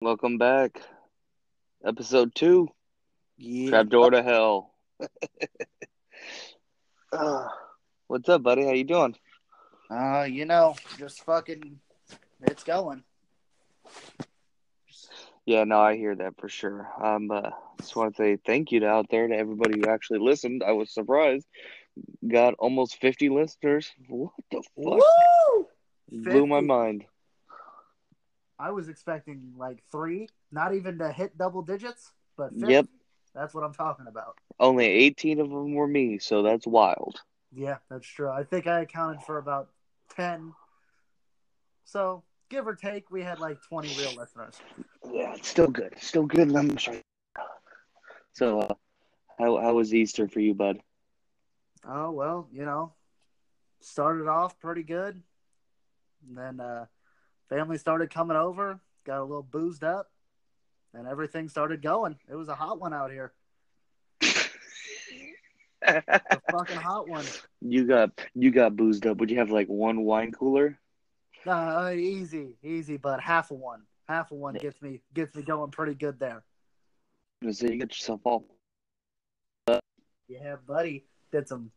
Welcome back. Episode two. Yeah. Trapdoor to Hell. Ah, what's up, buddy? How you doing? Uh, you know, just fucking, it's going. Yeah, no, I hear that for sure. Um, uh, just want to say thank you to out there to everybody who actually listened. I was surprised. Got almost fifty listeners. What the fuck? Woo! Blew my mind. I was expecting like three, not even to hit double digits, but 50. Yep. That's what I'm talking about. Only eighteen of them were me, so that's wild. Yeah, that's true. I think I accounted for about 10. So, give or take, we had like 20 real listeners. Yeah, it's still good. Still good numbers. right. So, uh, how how was Easter for you, bud? Oh, well, you know, started off pretty good. And then uh, family started coming over, got a little boozed up, and everything started going. It was a hot one out here. A fucking hot one. you got you got boozed up. Would you have like one wine cooler? Uh, easy, easy, but half a one. Half a one gets me gets me going pretty good there. So you get yourself all. Yeah, buddy. Did some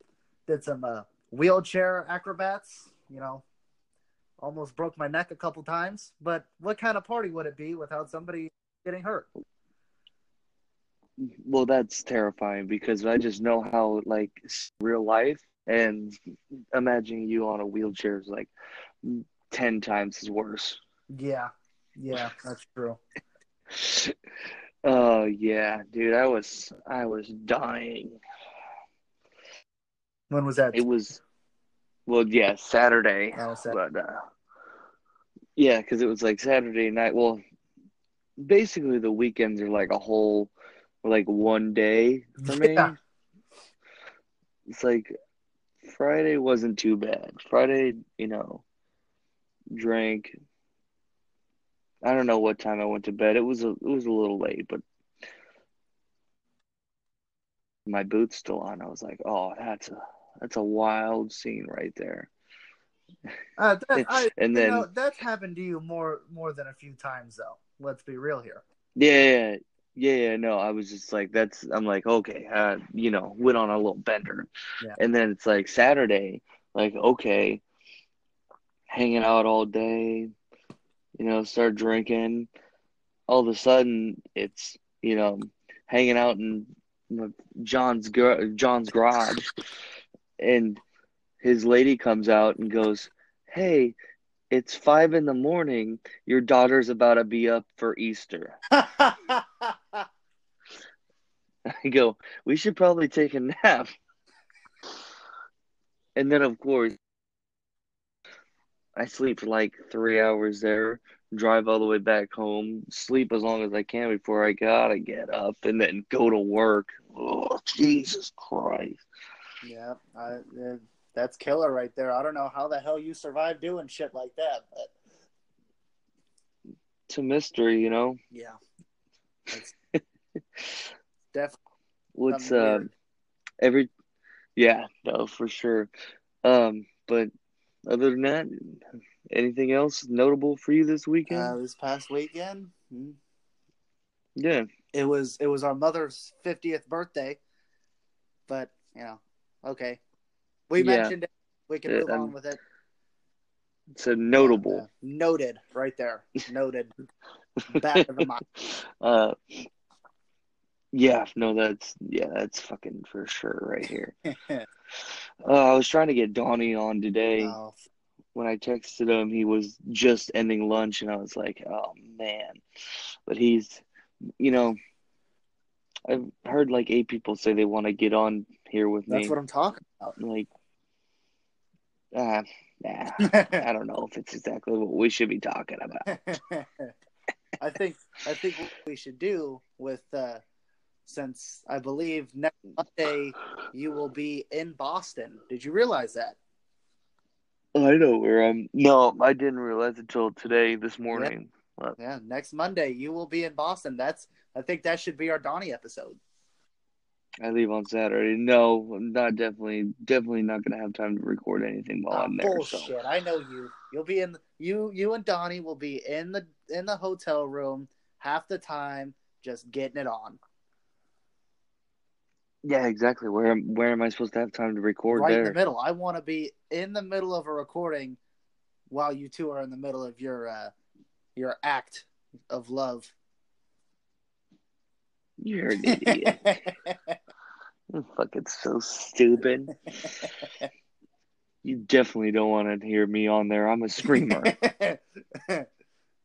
did some uh, wheelchair acrobats, you know. Almost broke my neck a couple times, but what kind of party would it be without somebody getting hurt? Well, that's terrifying because I just know how like real life and imagining you on a wheelchair is like ten times as worse. Yeah. Yeah, that's true. Oh yeah, dude, I was I was dying. When was that? It was, well, yeah, Saturday. Oh, Sat- but uh, yeah, because it was like Saturday night. Well, basically the weekends are like a whole, like one day for me. Yeah. It's like Friday wasn't too bad. Friday, you know, drank. I don't know what time I went to bed. It was a it was a little late, but my boots still on. I was like, oh, that's a that's a wild scene right there. Uh, that, I, And then know, that's happened to you more more than a few times though. Let's be real here. Yeah, yeah, yeah. No, I was just like, that's. I'm like, okay, uh, you know, went on a little bender, Yeah. and then it's like Saturday, like okay, hanging out all day, you know, start drinking. All of a sudden, it's you know, hanging out in John's John's garage, and his lady comes out and goes, "Hey." It's five in the morning. Your daughter's about to be up for Easter. I go, we should probably take a nap. And then, of course, I sleep for like three hours there, drive all the way back home, sleep as long as I can before I gotta get up and then go to work. Oh, Jesus Christ. Yeah, I, uh, that's killer right there. I don't know how the hell you survive doing shit like that, but It's a mystery, you know? yeah, definitely What's, uh, every, yeah, no, for sure. Um, but other than that, anything else notable for you this weekend? Uh, this past weekend, hmm, yeah. it was it was our mother's fiftieth birthday, but you know, okay, we Yeah. mentioned it. We can move um, on with it. It's a notable. Uh, noted right there. Noted. Back of the mind. Uh, yeah, no, that's yeah, that's fucking for sure right here. Uh, I was trying to get Donnie on today. Oh, When I texted him, he was just ending lunch, and I was like, "Oh man!" But he's, you know, I've heard like eight people say they want to get on here with that's me. what I'm talking about. Like, ah, nah, I don't know if it's exactly what we should be talking about. I think I think what we should do with uh since I believe next Monday you will be in Boston. Did you realize that? I know where I'm. No, I didn't realize until today, this morning. Uh, Yeah, next Monday you will be in Boston. That's I think that should be our Donnie episode. I leave on Saturday. No, I'm not definitely, definitely not gonna have time to record anything while Ah, I'm there. bullshit. So I know you. You'll be in you you and Donnie will be in the in the hotel room half the time just getting it on. Yeah, exactly. Where am where am I supposed to have time to record right there? in the middle. I want to be in the middle of a recording while you two are in the middle of your uh, your act of love. You're an idiot. You're fucking so stupid. You definitely don't want to hear me on there. I'm a screamer.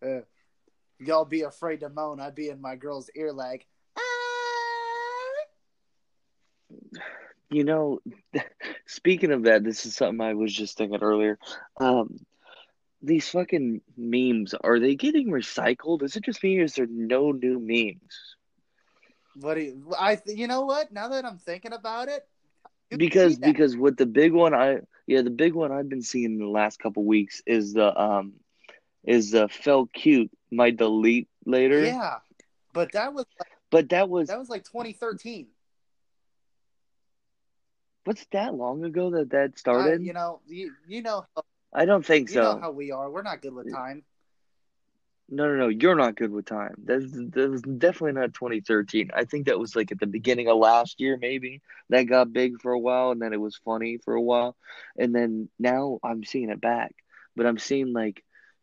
Uh, y'all be afraid to moan. I'd be in my girl's ear like, "Ah." you know, speaking of that, this is something I was just thinking earlier. Um, these fucking memes, are they getting recycled? Is it just me or is there no new memes? What do you, I, th- you know what? Now that I'm thinking about it, Because because with the big one I yeah, the big one I've been seeing in the last couple weeks is the um is the felt cute my delete later. yeah, but that was But that was that was like 2013. what's that long ago that that started? you know, you you know, I don't think you so. know how we are. We're not good with time. No, no, no. You're not good with time. That's that was definitely not 2013. I think that was like at the beginning of last year, maybe. That got big for a while, and then it was funny for a while, and then now I'm seeing it back. But I'm seeing like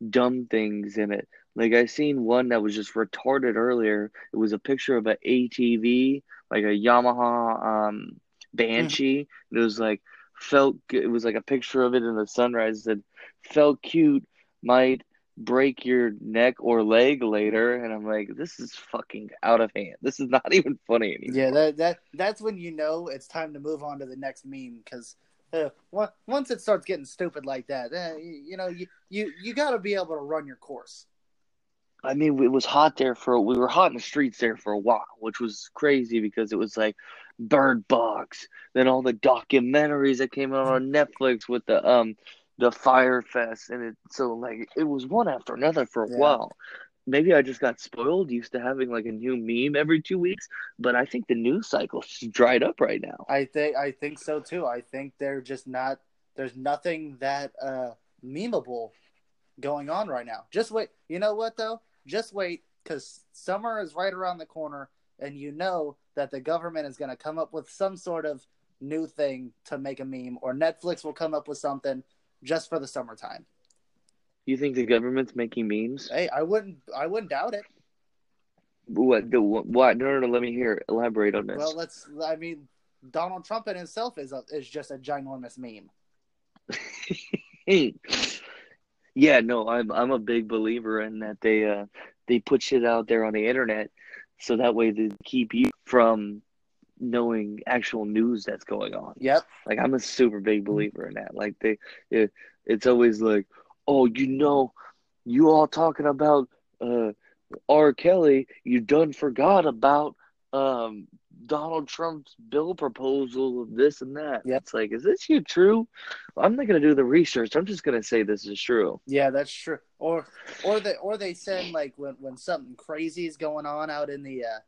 dumb things in it. Like I seen one that was just retarded earlier. It was a picture of an ATV, like a Yamaha um Banshee. It was like felt. It was like a picture of it in the sunrise. Said felt cute. Might break your neck or leg later and i'm like this is fucking out of hand this is not even funny anymore Yeah, that that that's when you know it's time to move on to the next meme because uh, once it starts getting stupid like that, uh, you, you know, you you you got to be able to run your course. i mean it was hot there for we were hot in the streets there for a while which was crazy because it was like bird box then all the documentaries that came out on netflix with the um the Fyre Fest and it so like it was one after another for a Yeah. while maybe i just got spoiled used to having like a new meme every two weeks but i think the news cycle's just dried up right now I think I think so too. I think they're just not. There's nothing that uh memeable going on right now. Just wait. You know what though? Just wait because summer is right around the corner, and you know that the government is going to come up with some sort of new thing to make a meme, or Netflix will come up with something just for the summertime. You think the government's making memes? Hey, I wouldn't. I wouldn't doubt it. What? The, what? No, no, no. Let me hear. Elaborate on this. Well, let's. I mean, Donald Trump in himself is a, is just a ginormous meme. yeah, no, I'm I'm a big believer in that they uh they put shit out there on the internet so that way they keep you from knowing actual news that's going on. Yep. Like I'm a super big believer in that. Like they, it, it's always like, oh, you know, you all talking about uh R. Kelly, you done forgot about um Donald Trump's bill proposal of this and that. Yep. It's like, is this you true? I'm not gonna do the research. I'm just gonna say this is true. Yeah, that's true. Or or they or they send like when when something crazy is going on out in the uh,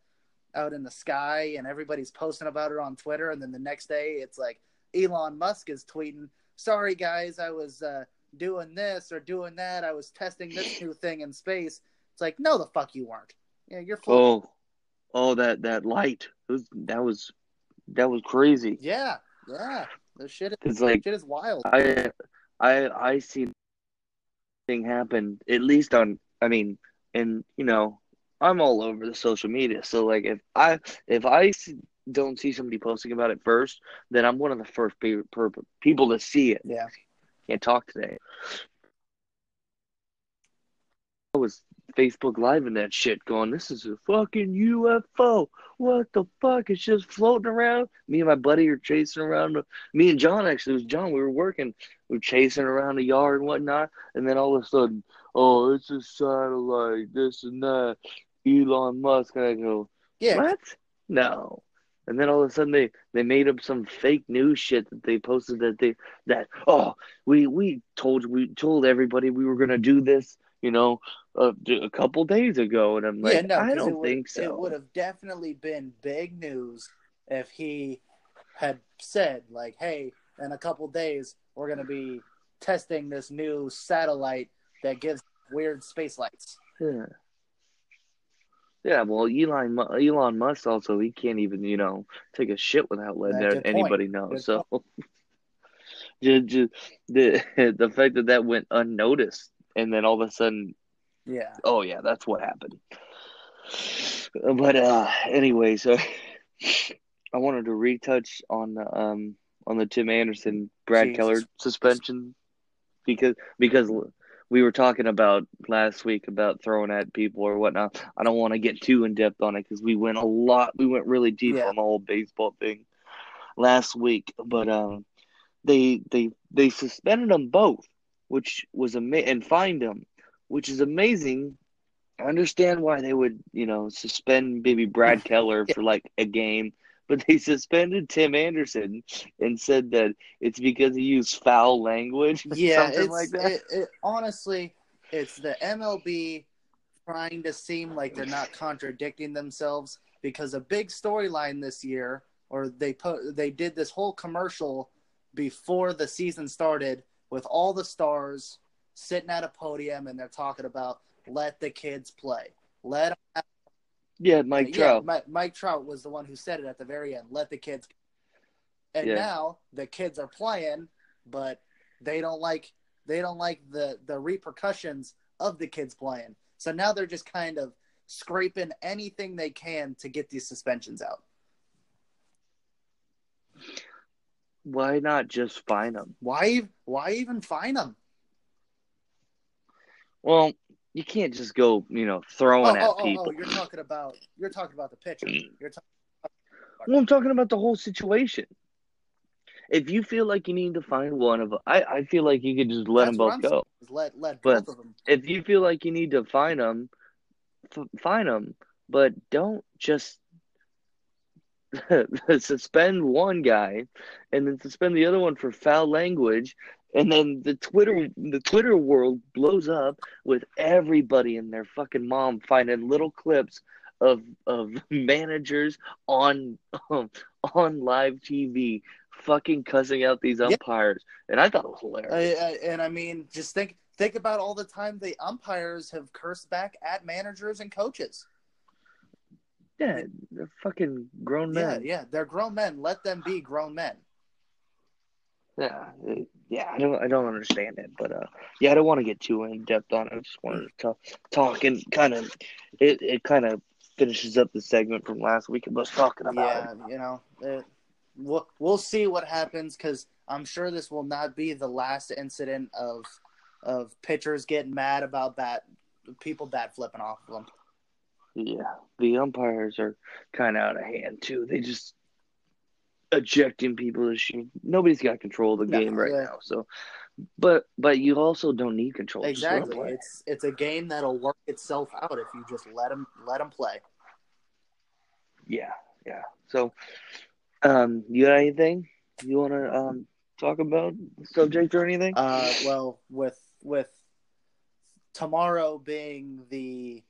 out in the sky and everybody's posting about it on Twitter, and then the next day it's like Elon Musk is tweeting, "Sorry guys, I was uh, doing this or doing that. I was testing this new thing in space." It's like, no, the fuck you weren't. Yeah, you're full. Oh, oh, that that light. It was, that was that was crazy. Yeah, yeah. The shit, is, It's like shit is wild. I I I see thing happen at least on I mean and you know I'm all over the social media. So like if I if I don't see somebody posting about it first then I'm one of the first pe- per- people to see it. Yeah. can't talk today. I was Facebook live and that shit going this is a fucking UFO what the fuck? It's just floating around. Me and my buddy are chasing around me and John actually it was John we were working we were chasing around the yard and whatnot, and then all of a sudden, oh, it's a satellite, this and that. Elon Musk, and I go, Yeah, what? No. And then all of a sudden they, they made up some fake news shit that they posted that they that oh we we told we told everybody we were gonna do this you know uh, a, a couple days ago and I'm like yeah, no, I don't would, think so It would have definitely been big news if he had said, like, "Hey, in a couple days, we're going to be testing this new satellite that gives weird space lights." Yeah. Yeah, well, Elon Elon Musk also he can't even you know take a shit without letting That- good point. anybody know. Good so just, just the the fact that that went unnoticed and then all of a sudden, Yeah. oh yeah, that's what happened. But uh, anyway, so I wanted to retouch on the um on the Tim Anderson Brad Jesus. Keller suspension because because we were talking about last week about throwing at people or whatnot. I don't want to get too in depth on it because we went a lot. We went really deep Yeah. on the whole baseball thing last week, but um, they they they suspended them both, which was ama- and fined them, which is amazing. I understand why they would you know suspend maybe Brad Keller for like a game. But they suspended Tim Anderson and said that it's because he used foul language. Yeah, something it's like that. It, it, honestly, it's the MLB trying to seem like they're not contradicting themselves because a big storyline this year, or they put they did this whole commercial before the season started with all the stars sitting at a podium and they're talking about let the kids play, let Yeah, Mike yeah, Trout. Mi- Mike Trout was the one who said it at the very end. Let the kids. And Yeah. now the kids are playing, but they don't like they don't like the the repercussions of the kids playing. So now they're just kind of scraping anything they can to get these suspensions out. Why not just fine them? Why why even fine them? Well, you can't just go, you know, throwing oh, at oh, oh, oh people. oh, you're talking about you're talking about the pitcher. Mm. You're talking Well, I'm talking about the whole situation. If you feel like you need to find one of, I, I feel like you could just let That's them both I'm go. let let But- both of them. If you feel like you need to find them, f- find them, but don't just suspend one guy and then suspend the other one for foul language and then the twitter the twitter world blows up with everybody and their fucking mom finding little clips of of managers on um, on live tv fucking cussing out these Yeah. umpires and i thought it was hilarious I, and I mean, just think think about all the time the umpires have cursed back at managers and coaches. yeah they're fucking grown Yeah, men yeah, they're grown men. Let them be grown men. Yeah, yeah, I don't, I don't understand it, but uh, yeah, I don't want to get too in depth on it. I just wanted to talk, talk and kind of, it, it kind of finishes up the segment from last week of us talking about Yeah, it. you know, it, we'll we'll see what happens because I'm sure this will not be the last incident of of pitchers getting mad about bat people bat flipping off of them. Yeah, the umpires are kind of out of hand too. They just ejecting people. This year. Nobody's got control of the No, game right yeah. now. So, but but you also don't need control. Just let 'em Exactly. It's it's a game that'll work itself out if you just let them let them play. Yeah, yeah. So, um, you got anything you want to um talk about the subject or anything? Uh, well, with with tomorrow being the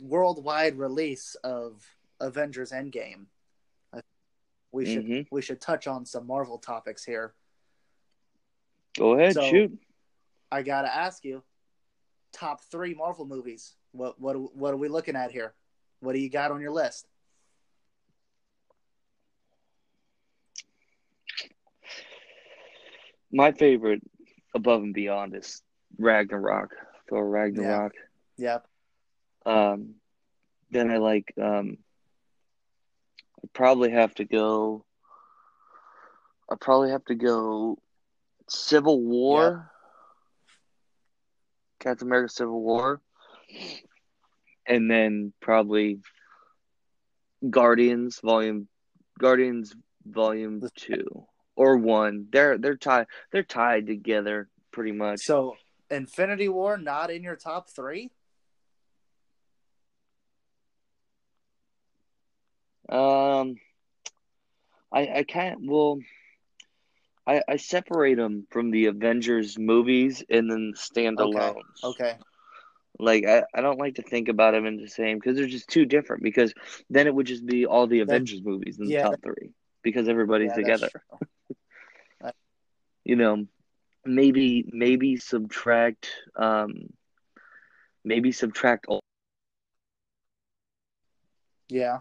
worldwide release of Avengers Endgame, we should Mhm. we should touch on some Marvel topics here. Go ahead, So- shoot. I gotta ask you, top three Marvel movies. What what what are we looking at here? What do you got on your list? My favorite, above and beyond, is Ragnarok. Thor Ragnarok. Yep. Um, then I like. Um, I probably have to go. I probably have to go. Civil War. Captain America: Civil War. And then probably Guardians Volume, Guardians Volume Two or One. They're they're tied. They're tied together pretty much. So Infinity War not in your top three? Um, I I can't. Well, I I separate them from the Avengers movies and then standalones. Okay. Like I, I don't like to think about them in the same because they're just too different. Because then it would just be all the Avengers movies in the top three because everybody's Yeah, together. You know, maybe maybe subtract um maybe subtract all Yeah.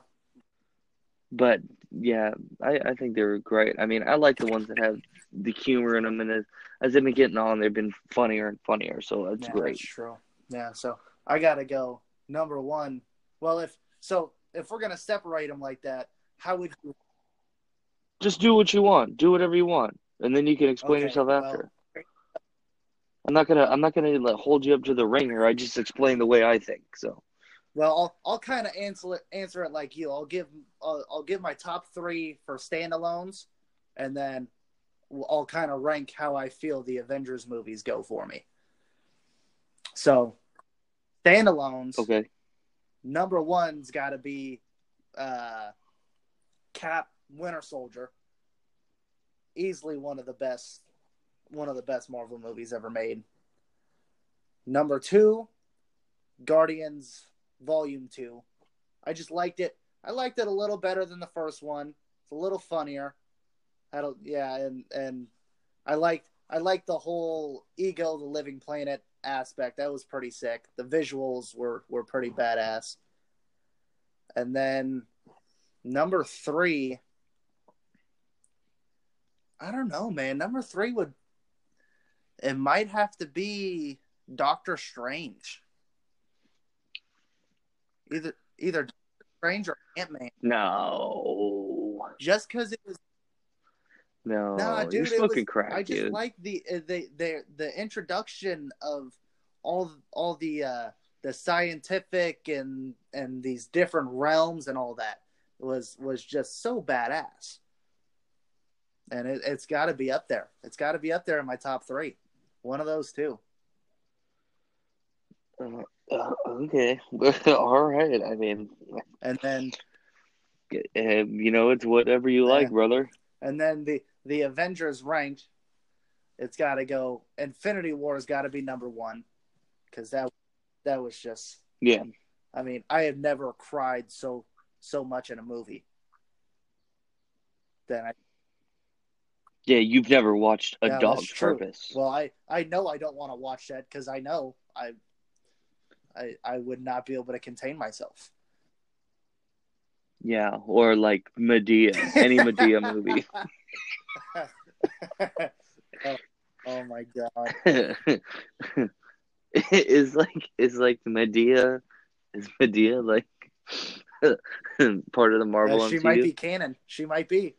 But yeah, I, I think they were great. I mean, I like the ones that have the humor in them, and as, as they've been getting on, they've been funnier and funnier. So that's yeah, great. That's true. Yeah. So I gotta go number one. Well, if so, if we're gonna separate them like that, how would you? Just do what you want. Do whatever you want, and then you can explain Okay, yourself well- after. I'm not gonna. I'm not gonna hold you up to the ringer. I just explain the way I think. So Well, I'll I'll kind of answer it answer it like you. I'll give I'll, I'll give my top three for standalones, and then I'll kind of rank how I feel the Avengers movies go for me. So, standalones. okay, number one's got to be uh, Cap Winter Soldier. Easily one of the best, one of the best Marvel movies ever made. Number two, Guardians Volume Two. I just liked it. I liked it a little better than the first one. It's a little funnier. I don't, yeah, and and I liked I liked the whole ego, the living planet aspect. That was pretty sick. The visuals were were pretty badass. And then number three, I don't know, man. Number three would it might have to be Doctor Strange. Either either Strange or Ant Man. no, Just because it was no, Nah, dude, you're smoking was- crack, I just dude. like the uh, the the the introduction of all all the uh the scientific and and these different realms and all that was was just so badass. And it, it's got to be up there. It's got to be up there in my top three. One of those two. Uh, uh, okay, all right. I mean, And then you know, it's whatever you Yeah. like, brother. and then the the Avengers ranked. It's got to go. Infinity War has got to be number one because that that was just Yeah, I mean, I have never cried so so much in a movie. Then I yeah. You've never watched a dog's purpose. well, I I know I don't want to watch that because I know I I I would not be able to contain myself. Yeah, or like Madea, any Madea movie. oh, oh my god! is like is like Madea is Madea like part of the Marvel Uh, she MCU? might be canon. She might be.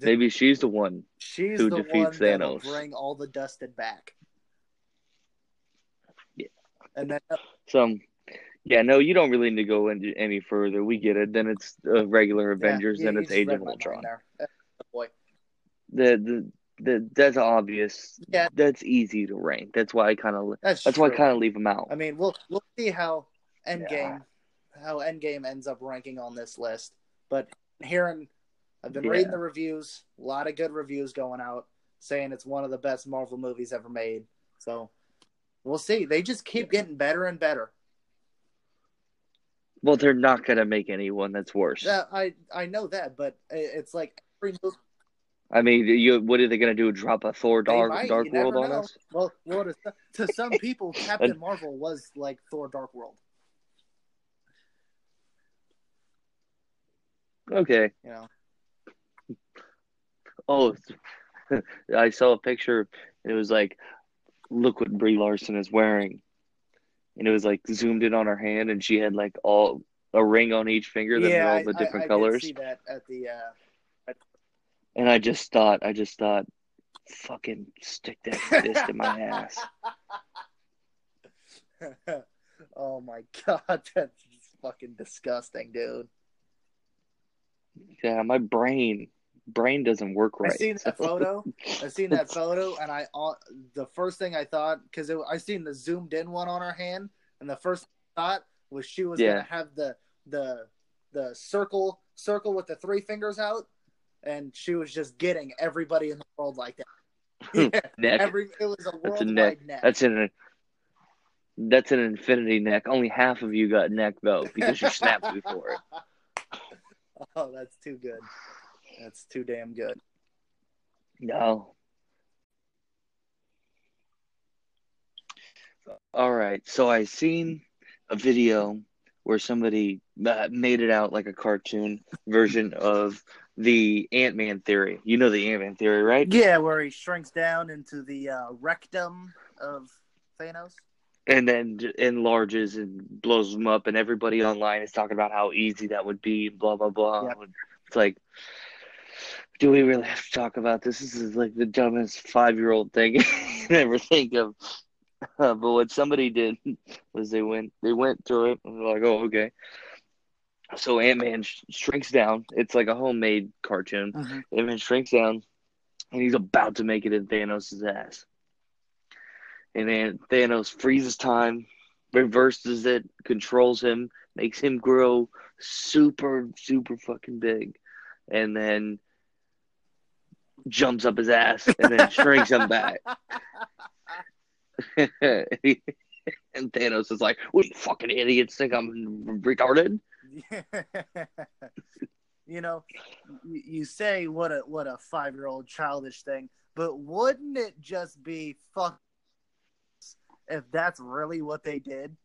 Maybe she's the one. She's who the defeats one Thanos. bring all the dusted back. And then So, yeah, no, you don't really need to go into any further. We get it. Then it's uh, regular Avengers. yeah, then it's Age of Ultron. Uh, Boy, The, the the that's obvious. Yeah. that's easy to rank. That's why I kind of that's that's why I kind of leave them out. I mean, we'll we'll see how Endgame Yeah. how Endgame ends up ranking on this list. But hearing, I've been Yeah. reading the reviews, a lot of good reviews going out, saying it's one of the best Marvel movies ever made. So we'll see. They just keep getting better and better. Well, they're not gonna make anyone that's worse. Yeah, I I know that, but it's like every movie I mean, you what are they gonna do? Drop a Thor Dark might, Dark World on know. us? Well, well, to, to some people, Captain Marvel was like Thor: Dark World. Okay. You know, Oh, I saw a picture. And it was like, look what Brie Larson is wearing, and it was like zoomed in on her hand, and she had like all a ring on each finger that yeah, were all the I- different I colors. See that at the uh, And I just thought, I just thought, fucking stick that fist in my ass. oh my god, that's fucking disgusting, dude. Yeah, my brain, brain doesn't work right. I seen that photo. I seen that photo, and I uh, the first thing I thought because I seen the zoomed in one on her hand, and the first thought was she was Yeah. gonna have the the the circle circle with the three fingers out, and she was just getting everybody in the world like that. Neck. every it was a worldwide neck. neck. That's an that's an infinity neck. Only half of you got neck though, because you snapped before it. Oh, that's too good. That's too damn good. No. All right. So I seen a video where somebody uh, made it out like a cartoon version of the Ant Man theory. You know the Ant Man theory, right? Yeah, where he shrinks down into the uh, rectum of Thanos. And then enlarges and blows them up, and everybody online is talking about how easy that would be. Blah blah blah. Yep. It's like, do we really have to talk about this? This is like the dumbest five year old thing you ever think of. Uh, but what somebody did was they went they went through it and they're like, oh okay. So Ant Man sh- shrinks down. It's like a homemade cartoon. Mhm. Ant Man shrinks down, and he's about to make it in Thanos' ass. And then Thanos freezes time, reverses it, controls him, makes him grow super, super fucking big, and then jumps up his ass and then shrinks him back. and Thanos is like, "What you fucking idiots think I'm retarded?" you know, you, you say what a what a five year old childish thing, but wouldn't it just be fuck if that's really what they did?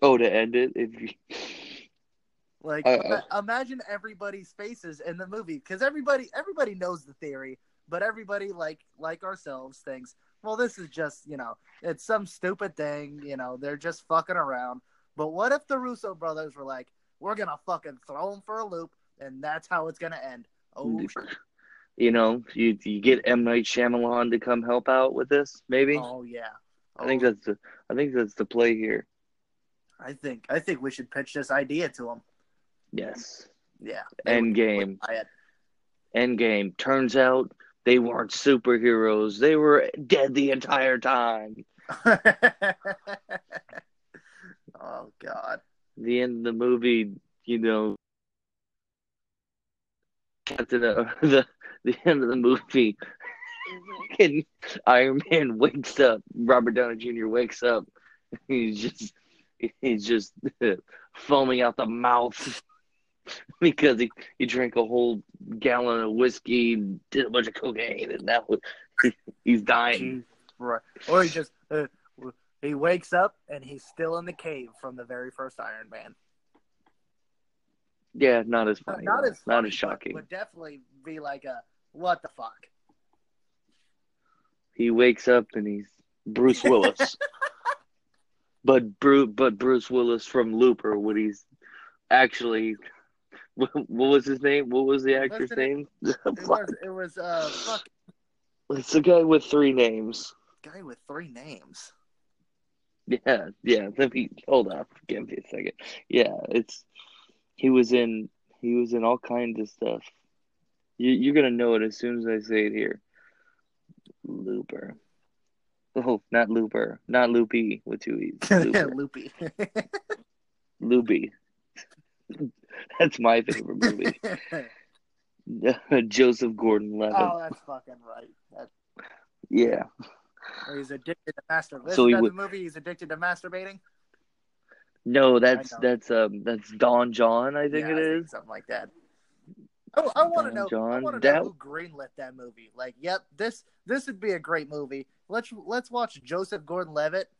Oh, to end it, if you, Like, ima- imagine everybody's faces in the movie because everybody everybody knows the theory, but everybody like like ourselves thinks, well, this is just you know, it's some stupid thing. You know, they're just fucking around. But what if the Russo brothers were like, we're gonna fucking throw them for a loop, and that's how it's gonna end? Oh, you know, you you get M Night Shyamalan to come help out with this, maybe. oh yeah. I think Oh, that's the I think that's the play here. I think I think we should pitch this idea to them. Yes. Yeah. End game. I had End game. Turns out they weren't superheroes. They were dead the entire time. oh God. The end of the movie, you know, Captain uh, the the end of the movie, and Iron Man wakes up. Robert Downey Jr. wakes up. He's just he's just foaming out the mouth because he, he drank a whole gallon of whiskey, and did a bunch of cocaine, and now he's dying. Right. Or he just uh, he wakes up and he's still in the cave from the very first Iron Man. Yeah, not as funny. not though. as not as shocking. Would definitely be like a what the fuck. He wakes up and he's Bruce Willis. but Bruce, but Bruce Willis from Looper, when he's actually, what, what was his name? What was the actor's name? It was it was uh fuck it's the guy with three names. guy with three names. Yeah, yeah. Let me hold up. Give me a second. Yeah, it's he was in he was in all kinds of stuff. You, you're gonna know it as soon as I say it here. Looper. Oh, not Looper, not Loopy with two e's. Looper. Loopy. Loopy. That's my favorite movie. Joseph Gordon-Levitt. oh, that's fucking right. That, Yeah. he's addicted to masturbating. So he the movie? He's addicted to masturbating. No, that's that's um that's Don Jon. I think Yeah, it is. something like that. Oh, I want to know. I John, want to know that- who greenlit that movie. Like, yep, this this would be a great movie. Let's let's watch Joseph Gordon-Levitt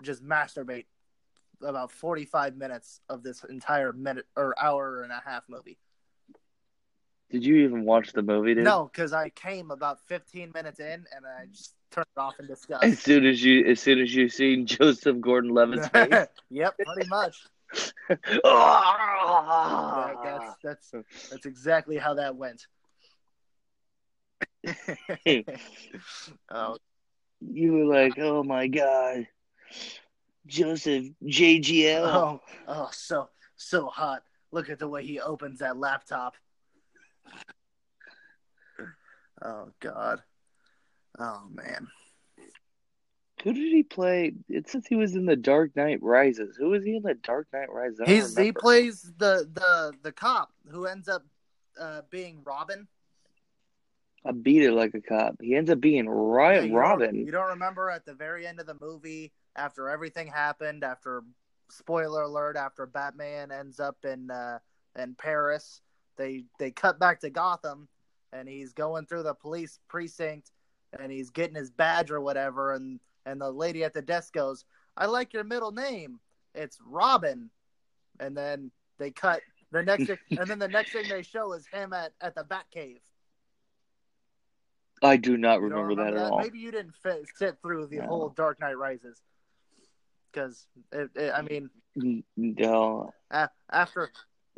just masturbate about forty five minutes of this entire minute or hour and a half movie. Did you even watch the movie, dude? No, because I came about fifteen minutes in and I just turned it off in disgust. As soon as you as soon as you seen Joseph Gordon-Levitt's face. yep, pretty much. That- Ah! that's that's that's exactly how that went. oh, you were like, "Oh my god, Joseph JGL." oh, oh, so so hot. Look at the way he opens that laptop. Oh God. Oh man. Who did he play? It says he was in the Dark Knight Rises. Who was he in the Dark Knight Rises? He's he plays the the the cop who ends up uh, being Robin. I beat it like a cop. He ends up being Yeah, right, don't- Robin. You don't remember at the very end of the movie, after everything happened, after spoiler alert, after Batman ends up in uh, in Paris, they they cut back to Gotham, and he's going through the police precinct, and he's getting his badge or whatever, and and the lady at the desk goes, "I like your middle name. it's Robin, and then they cut the next thing, and then the next thing they show is him at at the Batcave. I do not don't remember, that, at all. Maybe you didn't fit, sit through the No. whole Dark Knight Rises, because it, it, I mean, No, a- after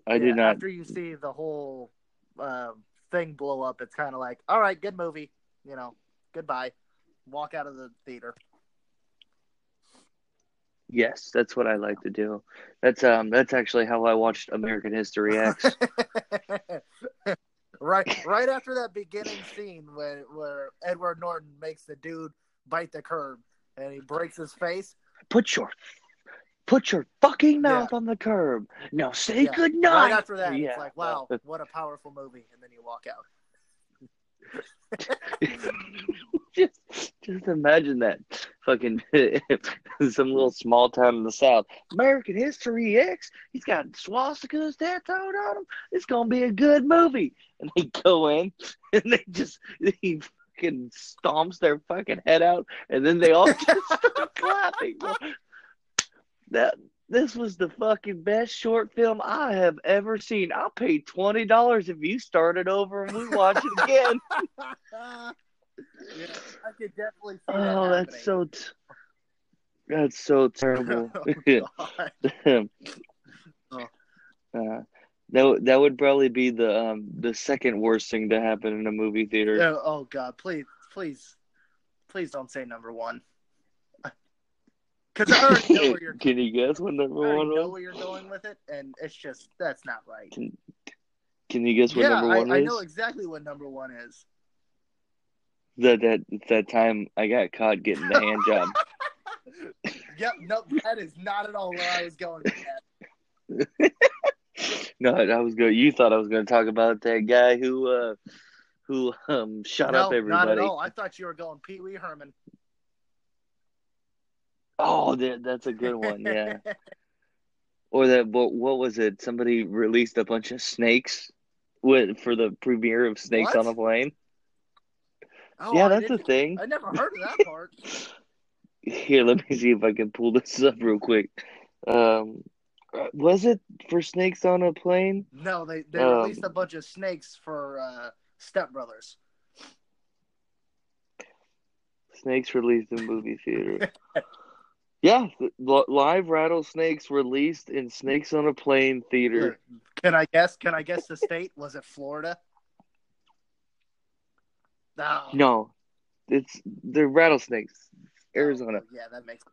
I yeah, did not. after you see the whole uh, thing blow up, it's kind of like, all right, good movie, you know, goodbye, walk out of the theater. Yes, that's what I like to do. That's um that's actually how I watched American History X. right, right after that beginning scene where where Edward Norton makes the dude bite the curb and he breaks his face. Put your put your fucking mouth on the curb. Now say Yeah, good night. Right after that, Yeah. it's like, wow, what a powerful movie, and then you walk out. just just imagine that fucking some little small town in the south. American History X. He's got swastikas tattooed on him. It's gonna be a good movie. And they go in and they just he fucking stomps their fucking head out, and then they all just start clapping. That this was the fucking best short film I have ever seen. I'll pay twenty dollars if you start it over and we watch it again. yeah, I could definitely see that Oh, that's so. T- that's so terrible. Oh. Oh. uh, that would- that would probably be the um the second worst thing to happen in a movie theater. Yeah, oh God, please, please, please don't say number one. Because I already know where you're. Can you guess what I number already one know was? where you're going with it, and it's just that's not right. Can you guess what yeah, number one I, I know exactly what number one is. That that that time I got caught getting the hand job. Yep, nope, that is not at all where I was going with that. No, I was good. You thought I was going to talk about that guy who uh who um shot no, up not at everybody. all. I thought you were going Pee Wee Herman. Oh, that, that's a good one. Yeah. Or that what what was it? Somebody released a bunch of snakes with for the premiere of Snakes What? on a Plane. Oh, yeah, I that's a thing. I never heard of that part. Here, let me see if I can pull this up real quick. Um, was it for Snakes on a Plane? No, they they Um, released a bunch of snakes for uh, Step Brothers. Snakes released in movie theater. yeah, live rattlesnakes released in Snakes on a Plane theater. Can I guess? Can I guess the state? Was it Florida? No. No, it's the rattlesnakes. Arizona. Oh, yeah, that makes.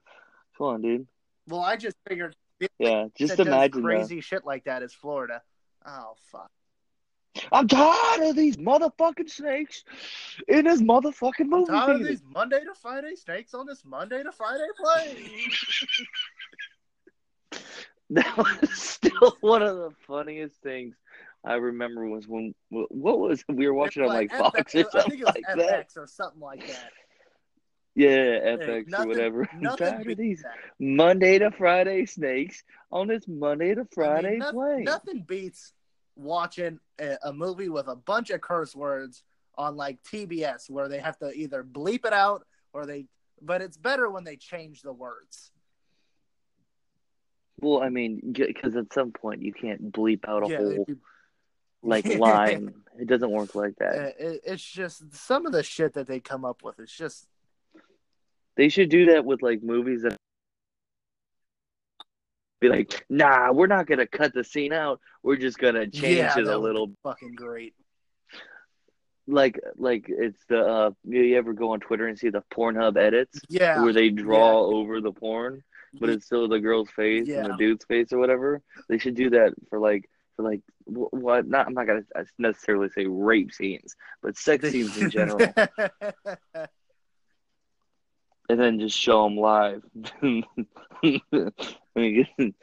Come on, dude. Well, I just figured. Yeah, just that imagine that. crazy shit like that is Florida. Oh fuck. I'm tired of these motherfucking snakes in this motherfucking I'm movie tired of these Monday to Friday snakes on this Monday to Friday plane. That was still one of the funniest things I remember was when what was we were watching on like Fox FX, or I think something it was like FX that. or something like that. Yeah, FX or nothing- whatever. I'm Nothing tired of these that. Monday to Friday snakes on this Monday to I mean, Friday noth- plane. Nothing beats watching a, a movie with a bunch of curse words on like TBS where they have to either bleep it out or they. But it's better when they change the words. Well, I mean, because at some point you can't bleep out a Yeah, whole like line. It doesn't work like that. It, it's just some of the shit that they come up with. It's just They should do that with like movies that be like, nah, we're not gonna cut the scene out. We're just gonna change Yeah, it a little. fucking great. Like, like it's the. uh You ever go on Twitter and see the Pornhub edits Yeah, where they draw over the porn, but it's still the girl's face and the dude's face or whatever. They should do that for like for like what? Not I'm not gonna necessarily say rape scenes, but sex scenes in general, and then just show them live. I mean,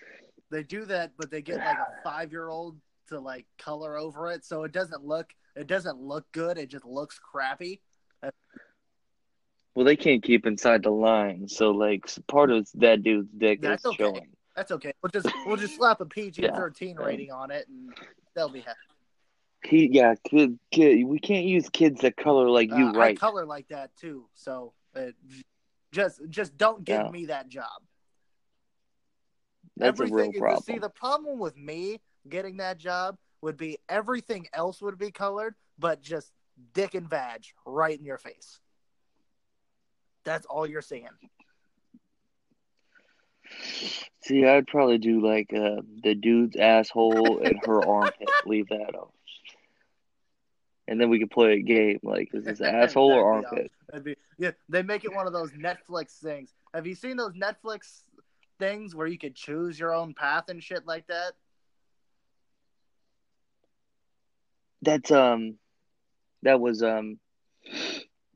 they do that, but they get like a five year old to like color over it, so it doesn't look it doesn't look good. It just looks crappy. Well, they can't keep inside the line, so like part of that dude's dick That's is okay. showing. That's okay. We'll just we'll just slap a PG thirteen Yeah. rating on it, and they'll be happy. He, yeah, kid, kid, we can't use kids that color like you, Uh, I right? color like that too, so uh, just just don't give Yeah. me that job. That's a everything. real problem. See, the problem with me getting that job would be everything else would be colored, but just dick and vag right in your face. That's all you're seeing. See, I'd probably do like uh, the dude's asshole and her armpit. Leave that off. And then we could play a game like, is this asshole or armpit? Be, yeah, they make it one of those Netflix things. Have you seen those Netflix things where you could choose your own path and shit like that? That's um, that was um,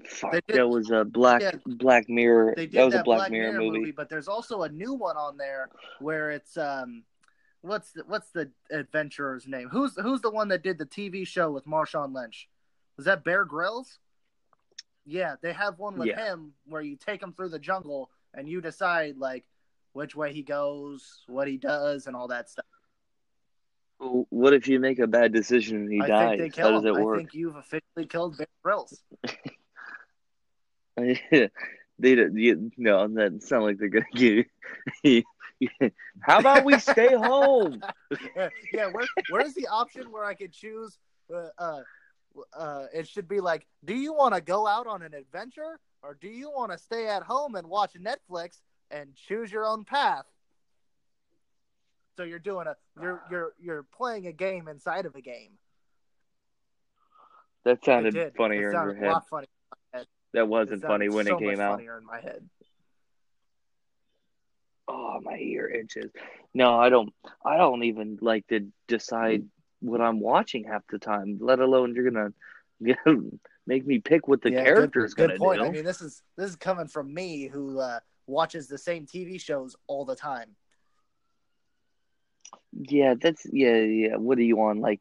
fuck, did- that was a Black Yeah. Black Mirror. They did that was that a Black, Mirror, movie. but there's also a new one on there where it's um, what's the, what's the adventurer's name? Who's who's the one that did the TV show with Marshawn Lynch? Was that Bear Grylls? Yeah, they have one with Yeah. him where you take him through the jungle and you decide like which way he goes, what he does, and all that stuff. Well, What if you make a bad decision and he I dies? think How does it I work? think you've officially killed Bear Grylls. they. You, no, that sound like they're gonna give. you- How about we stay home? yeah, yeah, where, where's the option where I could choose? Uh, uh, uh, it should be like, do you want to go out on an adventure, or do you want to stay at home and watch Netflix and choose your own path? So you're doing a you're you're you're playing a game inside of a game. That sounded funnier it in sounded your a head. lot funny. That wasn't funny when so it came much out. Funnier in my head. Oh, my ear itches. No, I don't. I don't even like to decide what I'm watching half the time. Let alone you're gonna make me pick what the Yeah, character's good, gonna good point. do. I mean, this is this is coming from me who uh, watches the same TV shows all the time. yeah, that's yeah, yeah. What are you on? Like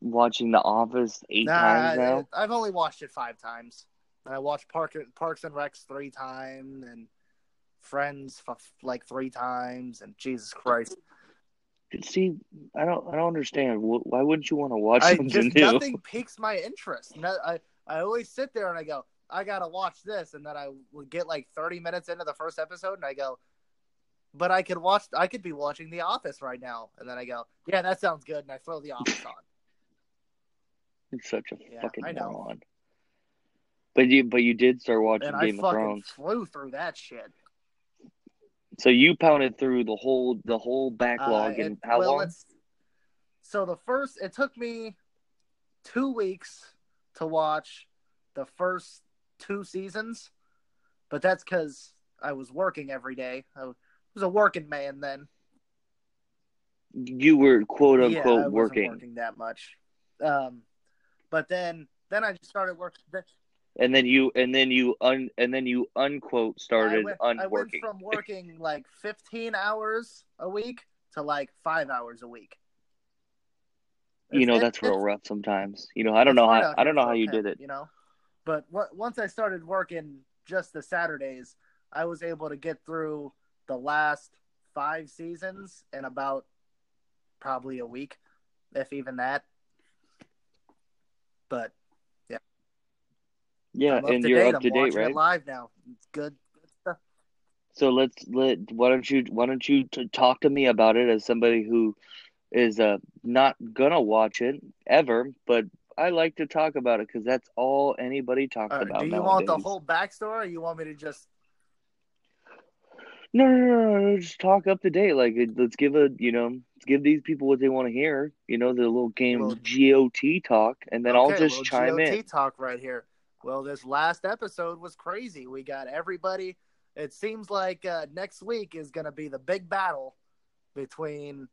watching The Office eight Nah, times now? I've only watched it five times. I watched Park, Parks and Recs three times, and Friends f- like three times, and Jesus Christ, See, I don't. I don't understand. Why wouldn't you want to watch I something just new? nothing piques my interest. No, I I always sit there and I go, I gotta watch this, and then I would get like thirty minutes into the first episode, and I go, but I could watch, I could be watching The Office right now, and then I go, yeah, that sounds good, and I throw The Office on. You're such a Yeah, fucking I know. moron. But you, but you did start watching and I Game of fucking Thrones, flew through that shit. So you pounded through the whole the whole backlog Uh, in it- how well, long? So the first, it took me two weeks to watch the first two seasons, but that's because I was working every day. I was a working man then. You were quote yeah, I unquote wasn't working, working that much. Um, but then, then I just started working. And then you and then you un and then you unquote started I went, I went from working like 15 hours a week to like five hours a week. you know It's- that's real rough sometimes. You know I don't know how I don't know how you did it. You know, but what, once I started working just the Saturdays, I was able to get through the last five seasons in about probably a week, if even that. But Yeah, and you're date. up to I'm date, right? live now. It's good. So let's let why don't you why don't you t- talk to me about it as somebody who is uh not gonna watch it ever, but I like to talk about it because that's all anybody talks All right, about do you nowadays. want the whole backstory? Or you want me to just? No, no, no, no, just talk up to date. Like, let's give a, you know, let's give these people what they want to hear. You know, the little game Little- GOT talk, and then I'll just chime GOT in. talk right here. Well, this last episode was crazy. We got everybody. It seems like uh, next week is going to be the big battle between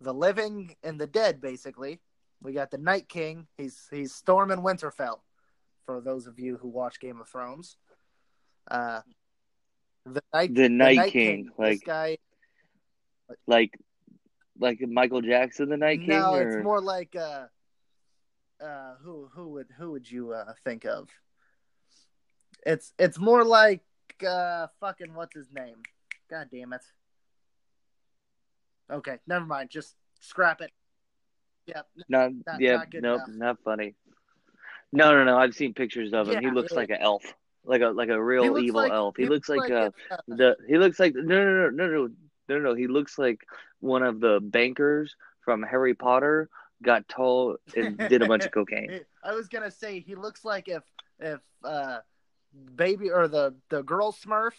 the living and the dead. Basically, we got the Night King. He's he's storming Winterfell. For those of you who watch Game of Thrones, uh, the Night The Night, Night King, this like, guy. like, like Michael Jackson, the Night King, no, or it's more like uh, uh, who who would who would you uh, think of? It's it's more like uh, fucking what's his name? God damn it. Okay, never mind. Just scrap it. Yep. not, not- yeah, not nope, enough. not funny. No, no, no. I've seen pictures of him. he looks yeah. like an elf, like a like a real evil like- elf. He, he looks like, uh, uh, the he looks like no, no, no, no. No, no, no. He looks like one of the bankers from Harry Potter got tall and did a bunch of cocaine. I was gonna say he looks like if if uh, baby or the the girl Smurf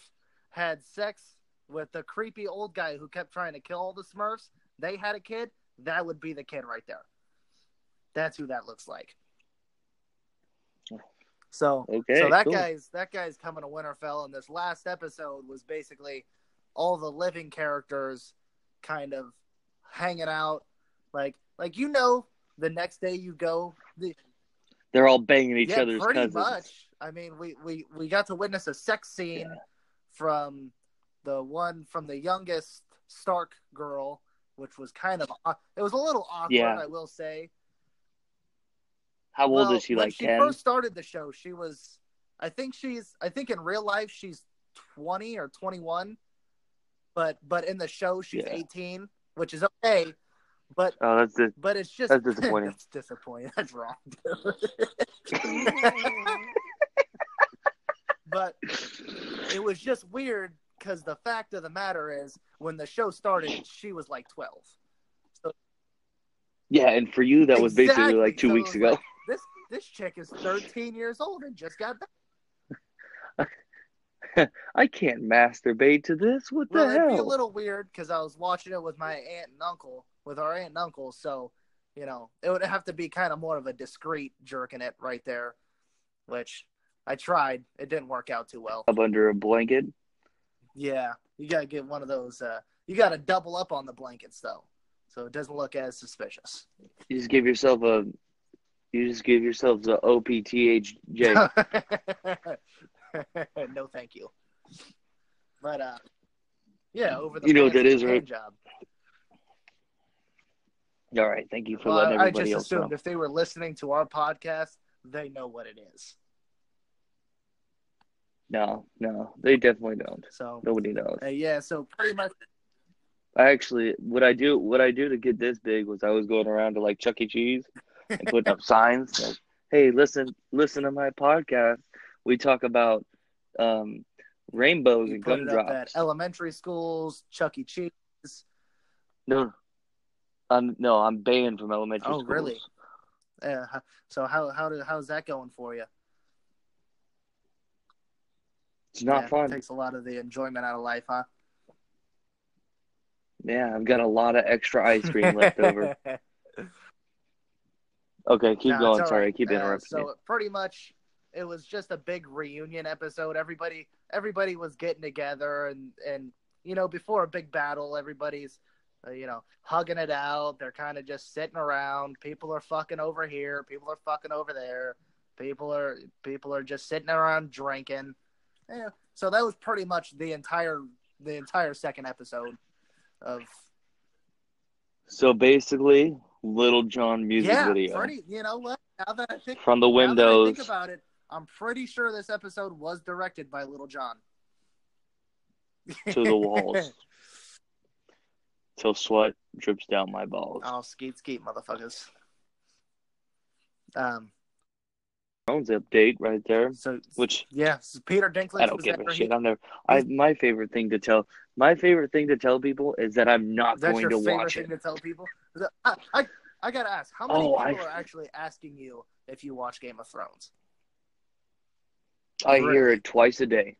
had sex with the creepy old guy who kept trying to kill all the Smurfs. They had a kid. That would be the kid right there. That's who that looks like. So, Okay, so that cool. guy's that guy's coming to Winterfell, and this last episode was basically all the living characters kind of hanging out, like like you know, the next day you go, the, They're all banging each yeah, other's pretty cousins. much. I mean, we we we got to witness a sex scene Yeah. from the one from the youngest Stark girl, which was kind of it was a little awkward, Yeah. I will say. How old Well, is she? when Like she 10? first started the show, she was. I think she's. I think in real life she's twenty or twenty one, but but in the show she's Yeah. eighteen, which is okay. But Oh, that's it. but it's just That's disappointing. that's disappointing. That's wrong. but it was just weird because the fact of the matter is, when the show started, she was like twelve. Yeah, and for you, that was basically like two So weeks ago. like, this this chick is thirteen years old and just got back. I can't masturbate to this. What the Well, it'd be a little weird because I was watching it with my aunt and uncle, with our aunt and uncle. So, you know, it would have to be kind of more of a discreet jerking it right there, which I tried. It didn't work out too well. Up under a blanket. Yeah, you gotta get one of those. Uh, you gotta double up on the blankets though, so it doesn't look as suspicious. You just give yourself a. You just give yourselves a OPTHJ. no, thank you. But uh, yeah, over the You know what that is, right? Job. All right, thank you for Well, letting I, I just assumed know. if they were listening to our podcast, they know what it is. No, no, they definitely don't. So Nobody knows. uh, yeah, so pretty much I actually, what I do, what I do to get this big was I was going around to like Chuck E. Cheese and putting up signs like, "Hey, listen, listen to my podcast. We talk about um, rainbows you and put it up at elementary schools, Chuck E. Cheese. No, I'm no, I'm banned from elementary Oh, schools. really? Uh, h- so how how do, how's that going for you? It's not Yeah, fun. Takes a lot of the enjoyment out of life, huh? Yeah, I've got a lot of extra ice cream left over. Okay, keep No, going. it's all Sorry, I right. keep Uh, interrupting so you. pretty much, it was just a big reunion episode. Everybody, everybody was getting together, and and you know, before a big battle, everybody's, uh, Uh, you know, hugging it out. They're kind of just sitting around. People are fucking over here. People are fucking over there. People are people are just sitting around drinking. Yeah. So that was pretty much the entire the entire second episode of So basically, Lil Jon music yeah, video pretty. You know what? Now that I think from the Now that I windows. think about it, I'm pretty sure this episode was directed by Lil Jon. to the walls till sweat drips down my balls. oh, skate, skeet, motherfuckers. Um. Jones update right there. So, Which yeah, so Peter Dinklage. I don't give a He- shit. I'm never. I my favorite thing to tell my favorite thing to tell people is that I'm not that's going your to favorite watch thing it. to tell people. I, I, I gotta ask, how many Oh, people I- are actually asking you if you watch Game of Thrones? I hear it twice a day.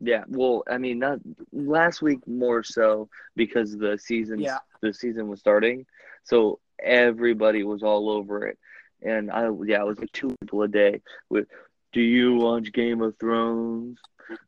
Yeah, well, I mean, not last week more so because the season Yeah. the season was starting, so everybody was all over it, and I yeah, it was like two people a day with, "Do you watch Game of Thrones?"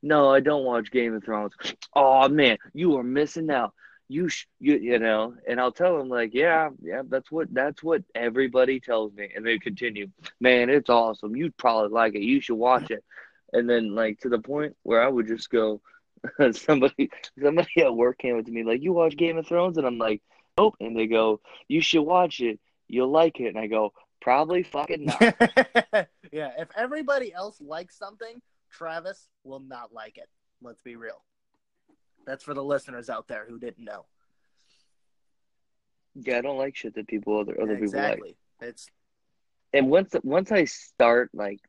No, I don't watch Game of Thrones. Oh man, you are missing out. You sh- you you know, and I'll tell them like, yeah, yeah, that's what that's what everybody tells me, and they continue, man, it's awesome. You'd probably like it. You should watch it. And then like to the point where I would just go, somebody somebody at work came up to me like, you watch Game of Thrones, and I'm like, nope. And they go, you should watch it. You'll like it. And I go, probably fucking not. yeah, if everybody else likes something, Travis will not like it. Let's be real. That's for the listeners out there who didn't know. yeah, I don't like shit that people other other people like. It's And once once I start like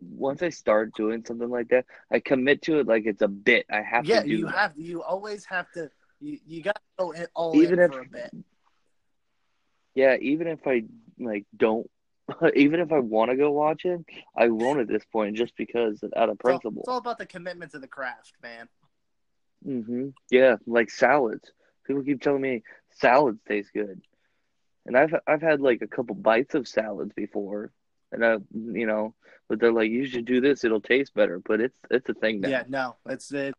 once I start doing something like that, I commit to it like it's a bit. I have yeah, to do you that. have you always have to. You you got to go in, all Even in if- for a bit. Yeah, even if I like don't, even if I want to go watch it, I won't at this point just because out of It's all, principle. it's all about the commitment to the craft, man. hmm Yeah, like salads. People keep telling me salads taste good, and I've I've had like a couple bites of salads before, and I you know, but they're like you should do this, it'll taste better. But it's it's a thing now. Yeah, no, it's it.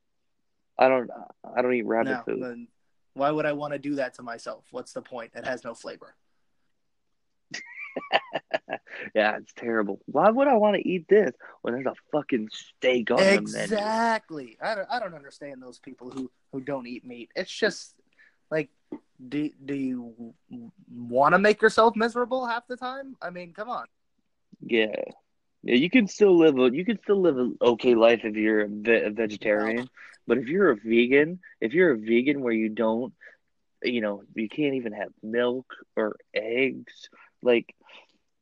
I don't I don't eat rabbit No, food. why would I want to do that to myself? What's the point? It has no flavor. yeah, it's terrible. Why would I want to eat this when there's a fucking steak on? Exactly. I don't. I don't understand those people who who don't eat meat. It's just like, do do you want to make yourself miserable half the time? I mean, come on. Yeah. Yeah, you can still live a you can still live an okay life if you're a, ve- a vegetarian, but if you're a vegan, if you're a vegan where you don't, you know, you can't even have milk or eggs, like,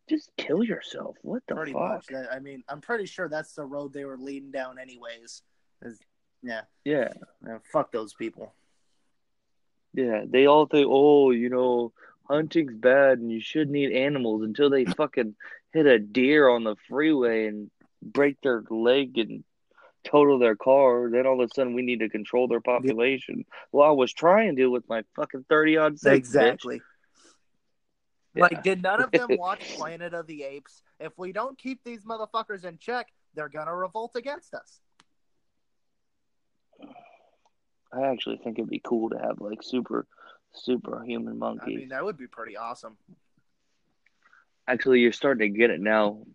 just kill yourself. What the Pretty fuck? much. I mean, I'm pretty sure that's the road they were leading down, anyways. Yeah, Yeah, yeah, fuck those people. yeah. They all think, oh, you know, hunting's bad and you shouldn't eat animals until they fucking hit a deer on the freeway and break their leg and total their car. Then all of a sudden we need to control their population. Well, I was trying to with my fucking 30 aught six. Exactly. bitch. Like, Yeah. did none of them watch Planet of the Apes? If we don't keep these motherfuckers in check, they're gonna revolt against us. I actually think it'd be cool to have like super, super human I mean, that would be pretty awesome. Actually, you're starting to get it now.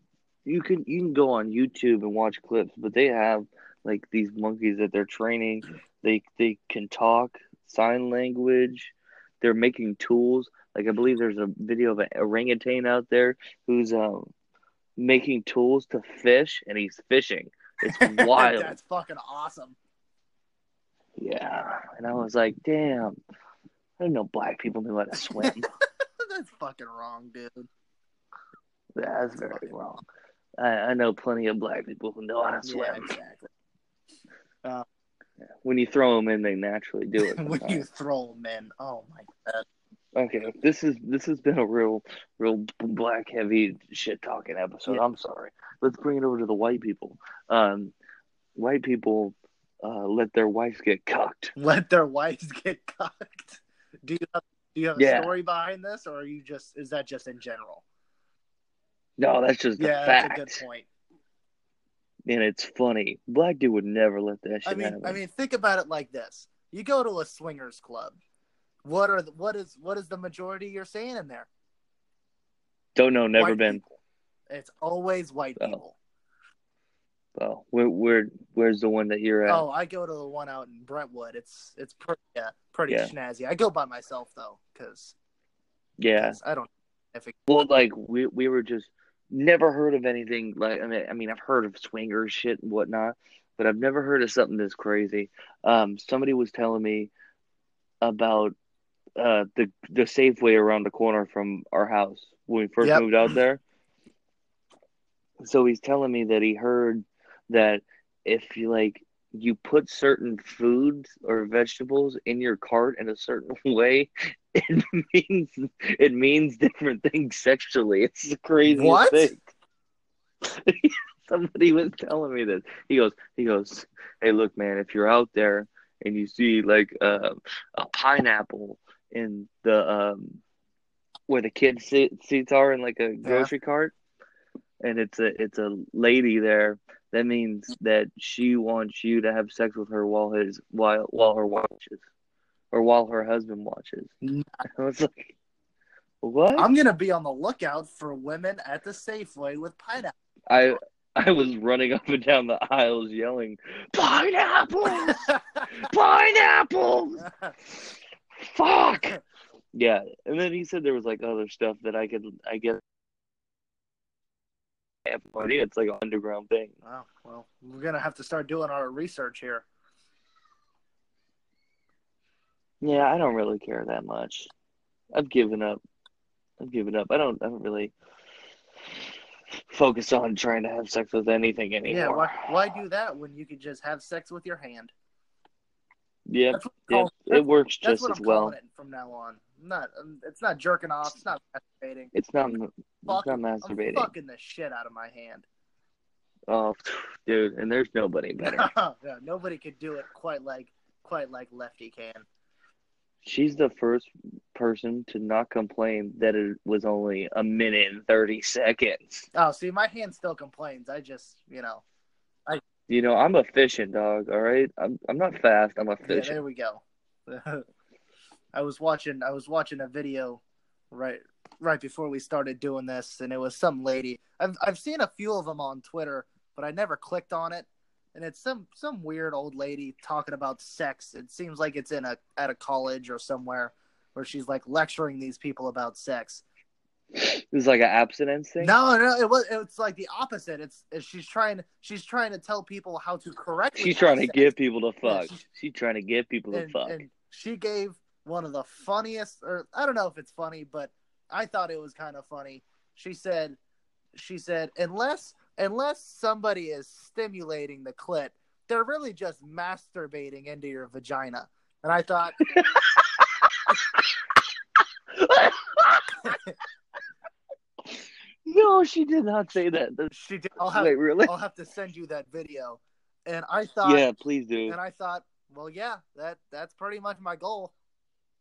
You can you can go on YouTube and watch clips, but they have like these monkeys that they're training. They they can talk sign language. They're making tools. Like I believe there's a video of an orangutan out there who's um making tools to fish, and he's fishing. It's wild. That's fucking awesome. yeah, and I was like, damn. I didn't know black people knew how to swim. That's fucking wrong, dude. That's very wrong. I, I know plenty of black people who know how to swim. Yeah, exactly. When you throw them in, they naturally do it. when you throw them in, oh my god. Okay, this is this has been a real, real black heavy shit talking episode. Yeah. I'm sorry. Let's bring it over to the white people. Um, white people uh, let their wives get cucked. Let their wives get cocked. Do you have, do you have a Yeah. story behind this, or are you just is that just in general? No, that's just Yeah, fact, that's a good point. and it's funny. Black dude would never let that shit I mean, happen. I mean, think about it like this: you go to a swingers club. What are the, what is what is the majority you're seeing in there? Don't know, never White been. people. It's always white Oh. people. Well, where, where, where's the one that you're at? Oh, I go to the one out in Brentwood. It's it's pretty yeah, pretty Yeah. snazzy. I go by myself though, because yeah. I don't if it, Well, like we we were just never heard of anything like I mean I mean I've heard of swingers shit and whatnot, but I've never heard of something this crazy. Um, somebody was telling me about uh the the Safeway around the corner from our house when we first Yep. moved out there. So he's telling me that he heard that if you like you put certain foods or vegetables in your cart in a certain way, it means it means different things sexually. It's the craziest What? thing. Somebody was telling me this. He goes, he goes, hey, look, man, if you're out there and you see like uh, a pineapple in the um where the kids sit, seats are in like a grocery cart, and it's a it's a lady there. That means that she wants you to have sex with her while his while while her watches, or while her husband watches. I was like, what? I'm gonna be on the lookout for women at the Safeway with pineapple. I I was running up and down the aisles yelling, pineapples, pineapples, fuck. Yeah, and then he said there was like other stuff that I could I guess. I have no idea. It's like an underground thing. Wow. Well, we're gonna have to start doing our research here. Yeah, I don't really care that much. I've given up. I've given up. I don't. I don't really. focus on trying to have sex with anything anymore. Yeah, why why do that when you could just have sex with your hand? Yep, That's yep. It works That's just what as I'm well. it from now on. Not. um, It's not jerking off. It's not masturbating. It's not. It's Fucking, not I'm fucking the shit out of my hand. Oh, dude, and there's nobody better. yeah, nobody could do it quite like quite like Lefty can. She's the first person to not complain that it was only a minute and thirty seconds. Oh, see, my hand still complains. I just, you know, I. You know, I'm efficient, dog. All right, I'm. I'm not fast. I'm yeah, efficient. there we go. I was watching. I was watching a video right right before we started doing this, and it was some lady. I've I've seen a few of them on Twitter, but I never clicked on it. And it's some some weird old lady talking about sex. It seems like it's in a at a college or somewhere where she's like lecturing these people about sex. It's like an abstinence thing. No, no, it was it's like the opposite. It's, it's she's trying she's trying to tell people how to correctly. She's trying to sex. get people to fuck. she's- She's trying to get people to and, fuck. and she gave one of the funniest or I don't know if it's funny, but I thought it was kind of funny. She said she said unless unless somebody is stimulating the clit, they're really just masturbating into your vagina. And I thought no, she did not say that. That's- she did, I'll have Wait, really? I'll have to send you that video. And I thought Yeah, please do. and I thought, well yeah, that that's pretty much my goal.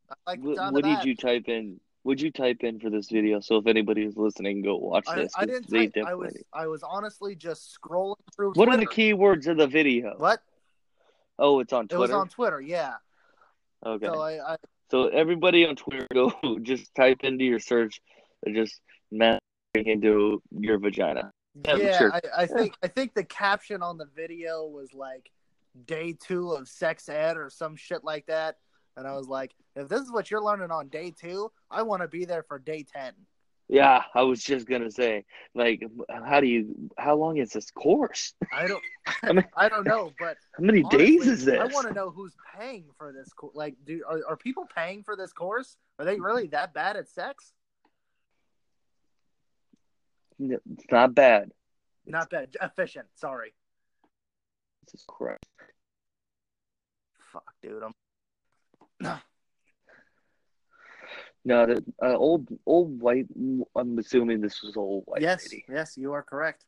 I like What, what did you type in? Would you type in for this video? So if anybody is listening, go watch I, this. I 'cause didn't type, I was I was honestly just scrolling through What are the Twitter. keywords of the video? What? Oh, it's on Twitter. It was on Twitter, yeah. okay. So I, I So everybody on Twitter, go just type into your search, just masturbating into your vagina. Yeah, yeah, sure. I, I think I think the caption on the video was like day two of sex ed or some shit like that. And I was like, if this is what you're learning on day two, I want to be there for day ten. Yeah, I was just gonna say, like, how do you? How long is this course? I don't, I mean- I don't know, but How many honestly, days is this? I want to know who's paying for this. Co- like, do are, are people paying for this course? Are they really that bad at sex? No, It's not bad. Not bad, efficient. Sorry, This is Christ. fuck, dude. I'm No, No, the uh, old old white. I'm assuming this was old white yes, lady. yes, you are correct.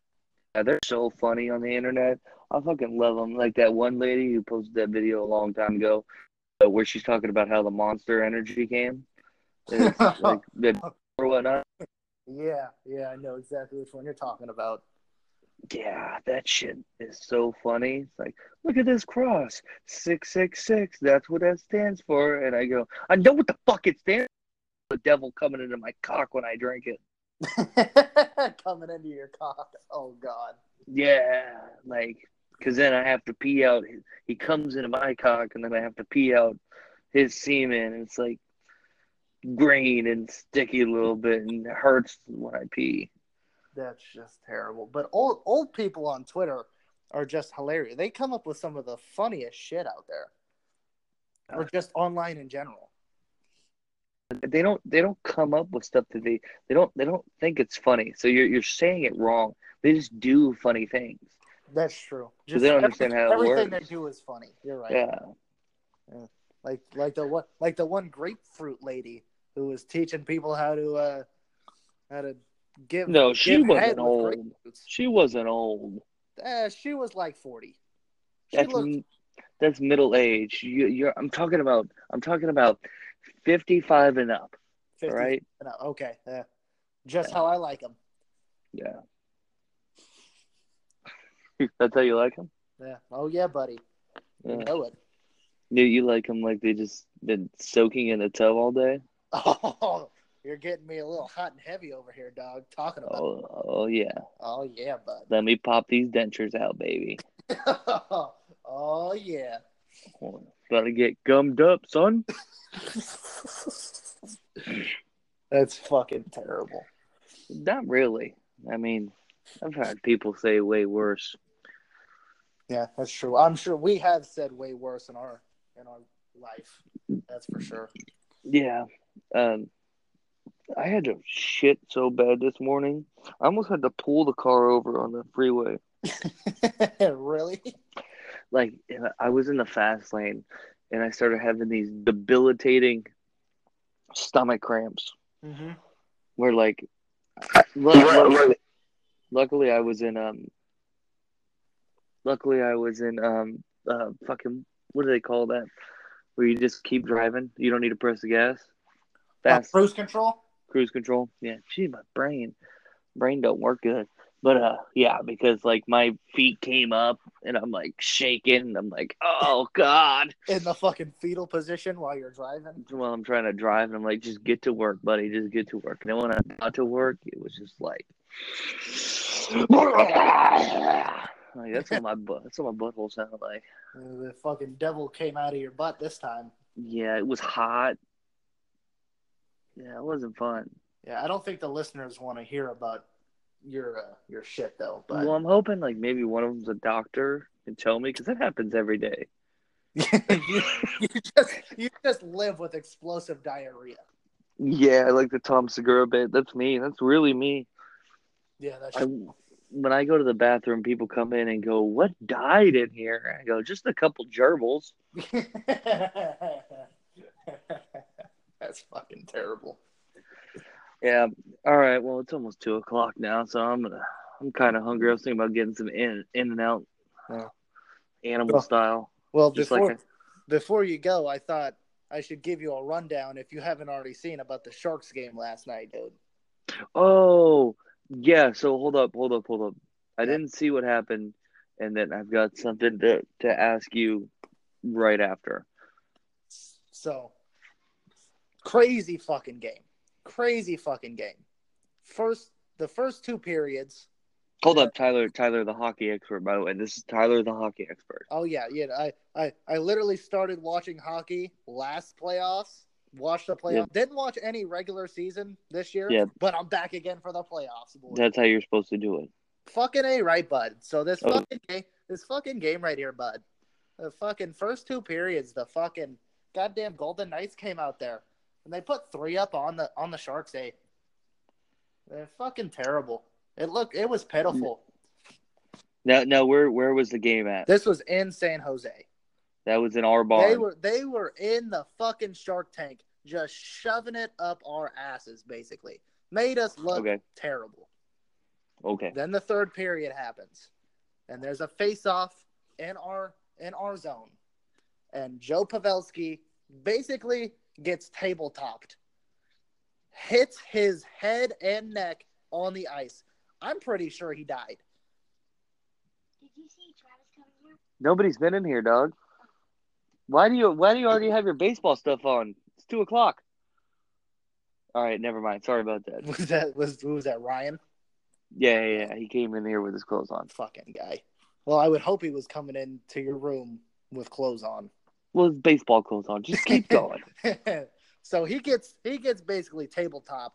Yeah, they're so funny on the internet. I fucking love them. Like that one lady who posted that video a long time ago, uh, where she's talking about how the Monster Energy came, like the or whatnot. Yeah, yeah, I know exactly which one you're talking about. Yeah, that shit is so funny. It's like, look at this cross, six six six. That's what that stands for. And I go, I know what the fuck it stands. for. The devil coming into my cock when I drink it. Coming into your cock. Oh God. Yeah, like, cause then I have to pee out. He comes into my cock, and then I have to pee out his semen. It's like green and sticky a little bit, and it hurts when I pee. That's just terrible. But old old people on Twitter are just hilarious. They come up with some of the funniest shit out there. Or just online in general. They don't. They don't come up with stuff that they. They don't. They don't think it's funny. So you're you're saying it wrong. They just do funny things. That's true. 'Cause they don't understand how it everything works. they do is funny. You're right. Yeah. Like like the one like the one grapefruit lady who was teaching people how to uh how to give No, she give wasn't old. She wasn't old. Uh, she was like forty. She That's looked that's middle age. You, you're. I'm talking about. I'm talking about fifty-five and up. 50. Right. No, okay. Uh, just how I like them. Yeah. That's how you like them. Yeah. Oh yeah, buddy. You know it. You, you like them like they just been soaking in the tub all day. Oh, you're getting me a little hot and heavy over here, dog. Talking about. Oh, oh yeah. Oh, yeah, bud. Let me pop these dentures out, baby. oh yeah. Gotta get gummed up, son. That's fucking terrible. Not really. I mean, I've had people say way worse. Yeah, that's true. I'm sure we have said way worse in our in our life. That's for sure. Yeah. Um, I had to shit so bad this morning. I almost had to pull the car over on the freeway. really? Like I was in the fast lane, and I started having these debilitating stomach cramps. Mm-hmm. Where like, luckily, luckily I was in um. Luckily I was in um uh fucking what do they call that? Where you just keep driving, you don't need to press the gas. Fast cruise control. Cruise control. Yeah, gee, my brain, brain don't work good. But uh, yeah, because like my feet came up and I'm like shaking. And I'm like, oh god. in the fucking fetal position while you're driving. While I'm trying to drive, and I'm like, just get to work, buddy. Just get to work. And then when I got to work, it was just like, like that's what my butt. That's what my butthole sounded like. The fucking devil came out of your butt this time. Yeah, it was hot. Yeah, it wasn't fun. Yeah, I don't think the listeners want to hear about your uh, your shit though. But Well, I'm hoping like maybe one of them's a doctor and tell me because that happens every day. you, you just you just live with explosive diarrhea. Yeah, I like the Tom Segura bit. That's me. That's really me. Yeah, that's I, when I go to the bathroom, people come in and go, "What died in here?" I go, "Just a couple gerbils." that's fucking terrible. Yeah. All right. Well, it's almost two o'clock now, so I'm gonna. I'm kind of hungry. I was thinking about getting some in In-N-Out, Yeah. animal Well, style. Well, Just before like before you go, I thought I should give you a rundown if you haven't already seen about the Sharks game last night, dude. Oh, yeah. So hold up, hold up, hold up. I Yeah. didn't see what happened, and then I've got something to to ask you right after. So crazy fucking game. Crazy fucking game. First the first two periods. Hold up, Tyler. Tyler, the hockey expert. By the way, this is Tyler, the hockey expert. Oh yeah, yeah. I I, I literally started watching hockey last playoffs. Watched the playoffs. Yeah. Didn't watch any regular season this year. Yeah. But I'm back again for the playoffs. boys. That's how you're supposed to do it. fucking a right, bud. So this Oh. fucking game, this fucking game right here, bud. The fucking first two periods, the fucking goddamn Golden Knights came out there and they put three up on the on the Sharks. Eight. They're fucking terrible. It looked, it was pitiful. No, now, where where was the game at? This was in San Jose. That was in our barn. They were they were in the fucking Shark Tank, just shoving it up our asses, basically. Made us look Okay. terrible. Okay. Then the third period happens, and there's a face-off in our in our zone, and Joe Pavelski basically gets tabletopped, hits his head and neck on the ice. I'm pretty sure he died. Did you see Travis coming here? Nobody's been in here, dog. Why do you Why do you already have your baseball stuff on? It's two o'clock. All right, never mind. Sorry about that. Was that was who was that Ryan? Yeah, yeah, yeah. He came in here with his clothes on. Fucking guy. Well, I would hope he was coming into your room with clothes on. Well, his baseball clothes on. Just keep going. so he gets he gets basically tabletopped.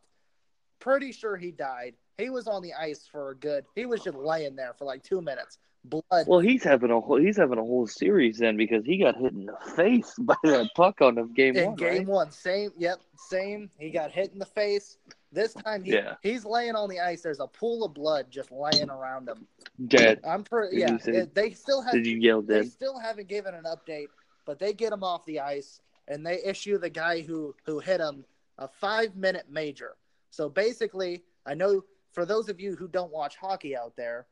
Pretty sure he died. He was on the ice for a good. He was just laying there for like two minutes. Blood. well, he's having a whole he's having a whole series then because he got hit in the face by that puck on the game one. in one. game right? one, same. Yep, same. He got hit in the face. This time, he, Yeah. he's laying on the ice. There's a pool of blood just laying around him. Dead. I'm pretty. Yeah, it- they still have. Did you yell dead? they still haven't given an update, but they get him off the ice and they issue the guy who who hit him a five minute major. So basically, I know for those of you who don't watch hockey out there,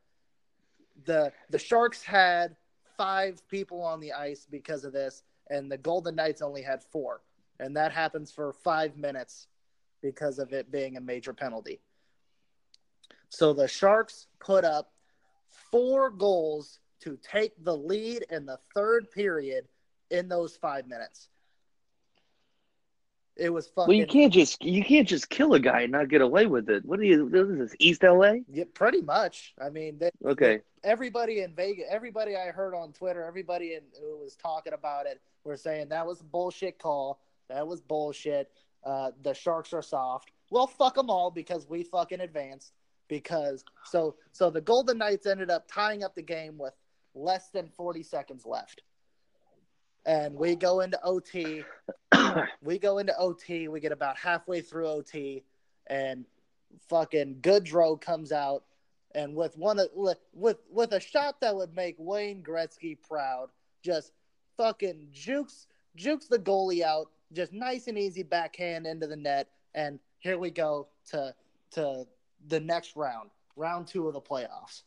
the the Sharks had five people on the ice because of this, and the Golden Knights only had four, and that happens for five minutes because of it being a major penalty. So the Sharks put up four goals to take the lead in the third period in those five minutes. It was fucking Well, you can't just you can't just kill a guy and not get away with it. What are you? What is this East LA? yeah, pretty much. I mean, they, Okay. everybody in Vegas, everybody I heard on Twitter, everybody in, who was talking about it, were saying that was a bullshit call. That was bullshit. Uh, the Sharks are soft. Well, fuck them all because we fucking advanced. Because so so the Golden Knights ended up tying up the game with less than forty seconds left, and we go into OT. we go into OT. We get about halfway through OT, and fucking Goodrow comes out and with one of with with a shot that would make Wayne Gretzky proud, just fucking jukes jukes the goalie out, just nice and easy backhand into the net, and here we go to to the next round, round two of the playoffs.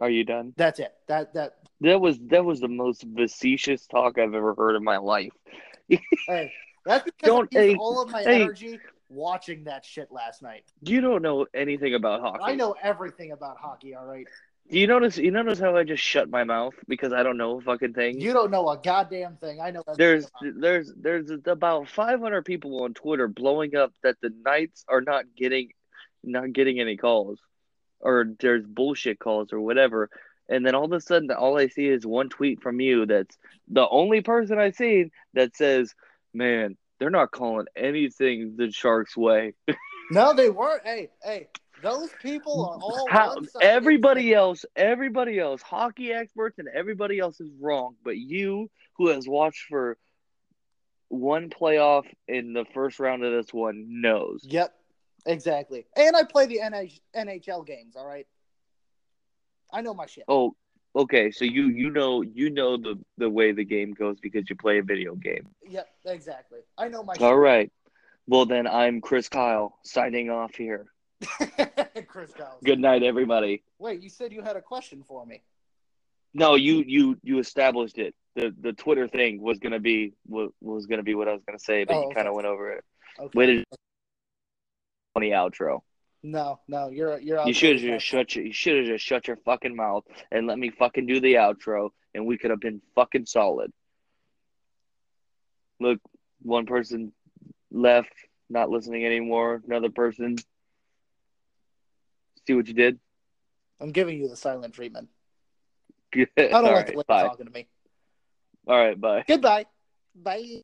Are you done? That's it. That that That was that was the most facetious talk I've ever heard in my life. hey, that's because Don't- I used hey, all of my hey. energy watching that shit last night. You don't know anything about hockey. I know everything about hockey. All right, Do you notice? You notice how I just shut my mouth because I don't know a fucking thing. you don't know a goddamn thing. I know. there's there's there's about 500 people on Twitter blowing up that the Knights are not getting not getting any calls or there's bullshit calls or whatever. And then all of a sudden all I see is one tweet from you that's the only person I've seen that says, "Man, they're not calling anything the Sharks way." no, they weren't. Hey, hey, those people are all How, everybody else, everybody else, hockey experts and everybody else is wrong, but you who has watched for one playoff in the first round of this one knows. Yep, exactly. And I play the NH- NHL games. All right, I know my shit. Oh, okay. So you you know you know the the way the game goes because you play a video game. Yep, exactly. I know my All right. Well then, I'm Chris Kyle signing off here. Chris Giles. Good night, everybody. Wait, you said you had a question for me. No, you you you established it. The the Twitter thing was gonna be was, was gonna be what I was gonna say, but Oh, you okay. kind of went over it. Okay. Way to funny outro. No, no, you're you're. You should have just shut your you should have just shut your fucking mouth and let me fucking do the outro, and we could have been fucking solid. Look, one person left, not listening anymore. Another person. See what you did? I'm giving you the silent treatment. I don't All like right, the way bye. you're talking to me. All right, bye. Goodbye. Bye.